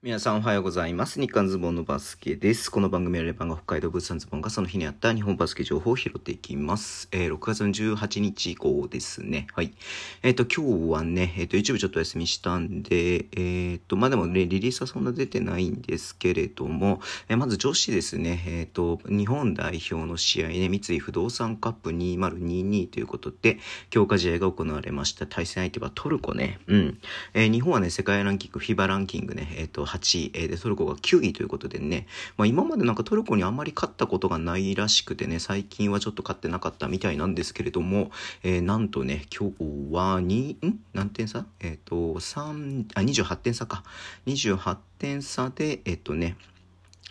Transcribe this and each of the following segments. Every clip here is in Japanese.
皆さんおはようございます。日刊ズボンのバスケです。この番組はレバンが北海道物産ズボンがその日にあった日本バスケ情報を拾っていきます。えー、6月の18日以降ですね。はい。えっ、と、今日はね、えっ、と、YouTube ちょっとお休みしたんで、えっ、と、まあ、でもね、リリースはそんな出てないんですけれども、えまず女子ですね、えっ、と、日本代表の試合ね、三井不動産カップ2022ということで、強化試合が行われました。対戦相手はトルコね。うん。え日本はね、世界ランキング、FIBA ランキングね、えっ、と、8位、で、トルコが9位ということでね、まあ今までなんかトルコにあんまり勝ったことがないらしくてね、最近はちょっと勝ってなかったみたいなんですけれども、えーなんとね、今日は2、ん？何点差？えっ、と、3、あ、28点差か。28点差で、えっ、とね、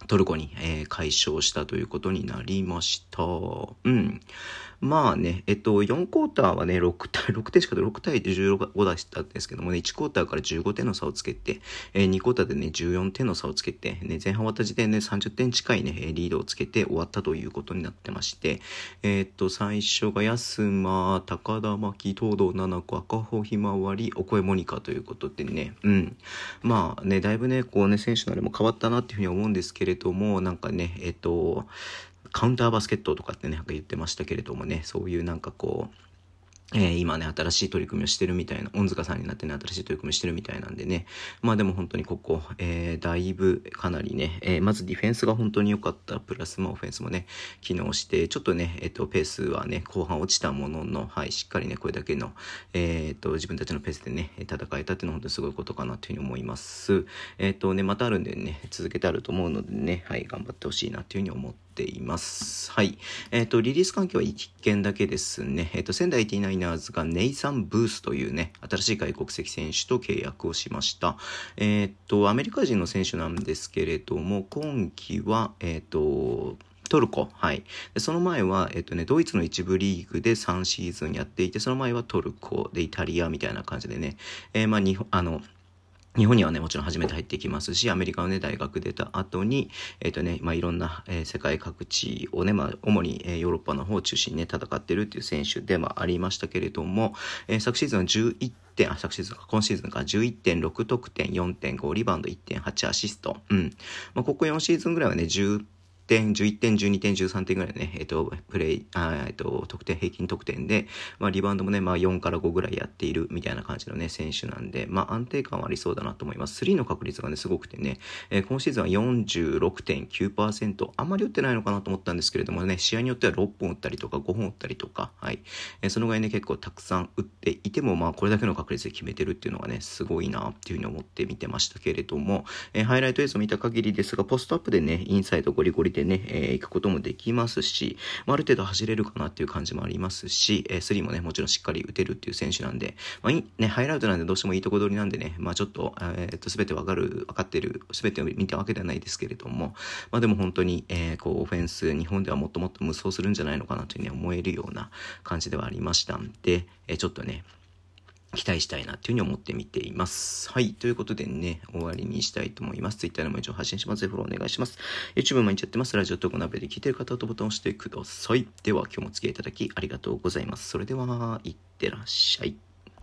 トルコに、えー解消したということになりました。うん。まあね、えっと、4クォーターはね、6対、6点しかで6対15出したんですけどもね、1クォーターから15点の差をつけて、えー2クォーターでね、14点の差をつけて、ね、前半終わった時点で30点近いね、リードをつけて終わったということになってまして、えーっと、最初が安間、高田巻、東堂七子、赤穂ひまわり、お声モニカということでね、うん。まあね、だいぶね、こうね、選手のあれも変わったなっていうふうに思うんですけれども、なんかね、えっと、カウンターバスケットとかってね、なんか言ってましたけれどもね、そういうなんかこう、えー今ね、新しい取り組みをしてるみたいな、恩塚さんになってね、新しい取り組みをしてるみたいなんでね。まあでも本当にここ、えーだいぶかなりね、えーまずディフェンスが本当に良かった、プラスまあオフェンスもね、機能して、ちょっとね、えっ、と、ペースはね、後半落ちたものの、はい、しっかりね、これだけの、えっ、と、自分たちのペースでね、戦えたっていうのは本当にすごいことかなというふうに思います。えっ、とね、またあるんでね、続けてあると思うのでね、はい、頑張ってほしいなというふうに思ってています。はい。えっ、と、リリース環境は1件だけですね。えっ、と、仙台 89ers がネイサン・ブースというね、新しい外国籍選手と契約をしました。えっ、と、アメリカ人の選手なんですけれども、今季は、えっ、と、トルコ。はい。でその前は、えっとね、ドイツの一部リーグで3シーズンやっていて、その前はトルコでイタリアみたいな感じでね、えーまあ、日本、あの、日本にはね、もちろん初めて入ってきますし、アメリカのね、大学出た後に、えっ、とね、まあ、いろんな、えー世界各地をね、まあ、主に、えーヨーロッパの方を中心にね、戦ってるっていう選手ではありましたけれども、えー昨シーズンは11点、あ、昨シーズンか、今シーズンか、11.6得点、4.5リバウンド、1.8アシスト。うん。まあ、ここ4シーズンぐらいはね、10点、11点、12点、13点ぐらいね、えっ、と、プレイ、あえっ、と、得点、平均得点で、まあ、リバウンドもね、まあ、4から5ぐらいやっているみたいな感じのね、選手なんで、まあ、安定感はありそうだなと思います。3の確率がね、すごくてね、えー今シーズンは46.9%、あんまり打ってないのかなと思ったんですけれどもね、試合によっては6本打ったりとか、5本打ったりとか、はい。えーそのぐらいね、結構たくさん打っていても、まあ、これだけの確率で決めてるっていうのがね、すごいなっていうふうに思って見てましたけれども、えーハイライト映像見た限りですが、ポストアップでね、インサイドゴリゴリでね、えー行くこともできますし、まあ、ある程度走れるかなっていう感じもありますし、えースリーもね、もちろんしっかり打てるっていう選手なんで、まあ、いね、ハイライトなんでどうしてもいいとこ取りなんでね、まあ、ちょっと、えーっと、すべてわかる、わかってる、すべてを見たわけではないですけれども、まあ、でも本当に、えーこう、オフェンス、日本ではもっともっと無双するんじゃないのかなというふうに思えるような感じではありましたんで、えーちょっとね、期待したいなっていうふうに思って見ています。はい。ということでね、終わりにしたいと思います。Twitter でも一応発信します。ぜひフォローお願いします。YouTube 毎日やってます。ラジオとこ鍋で聞いてる方とボタンを押してください。では今日もお付き合いいただきありがとうございます。それでは、いってらっしゃい。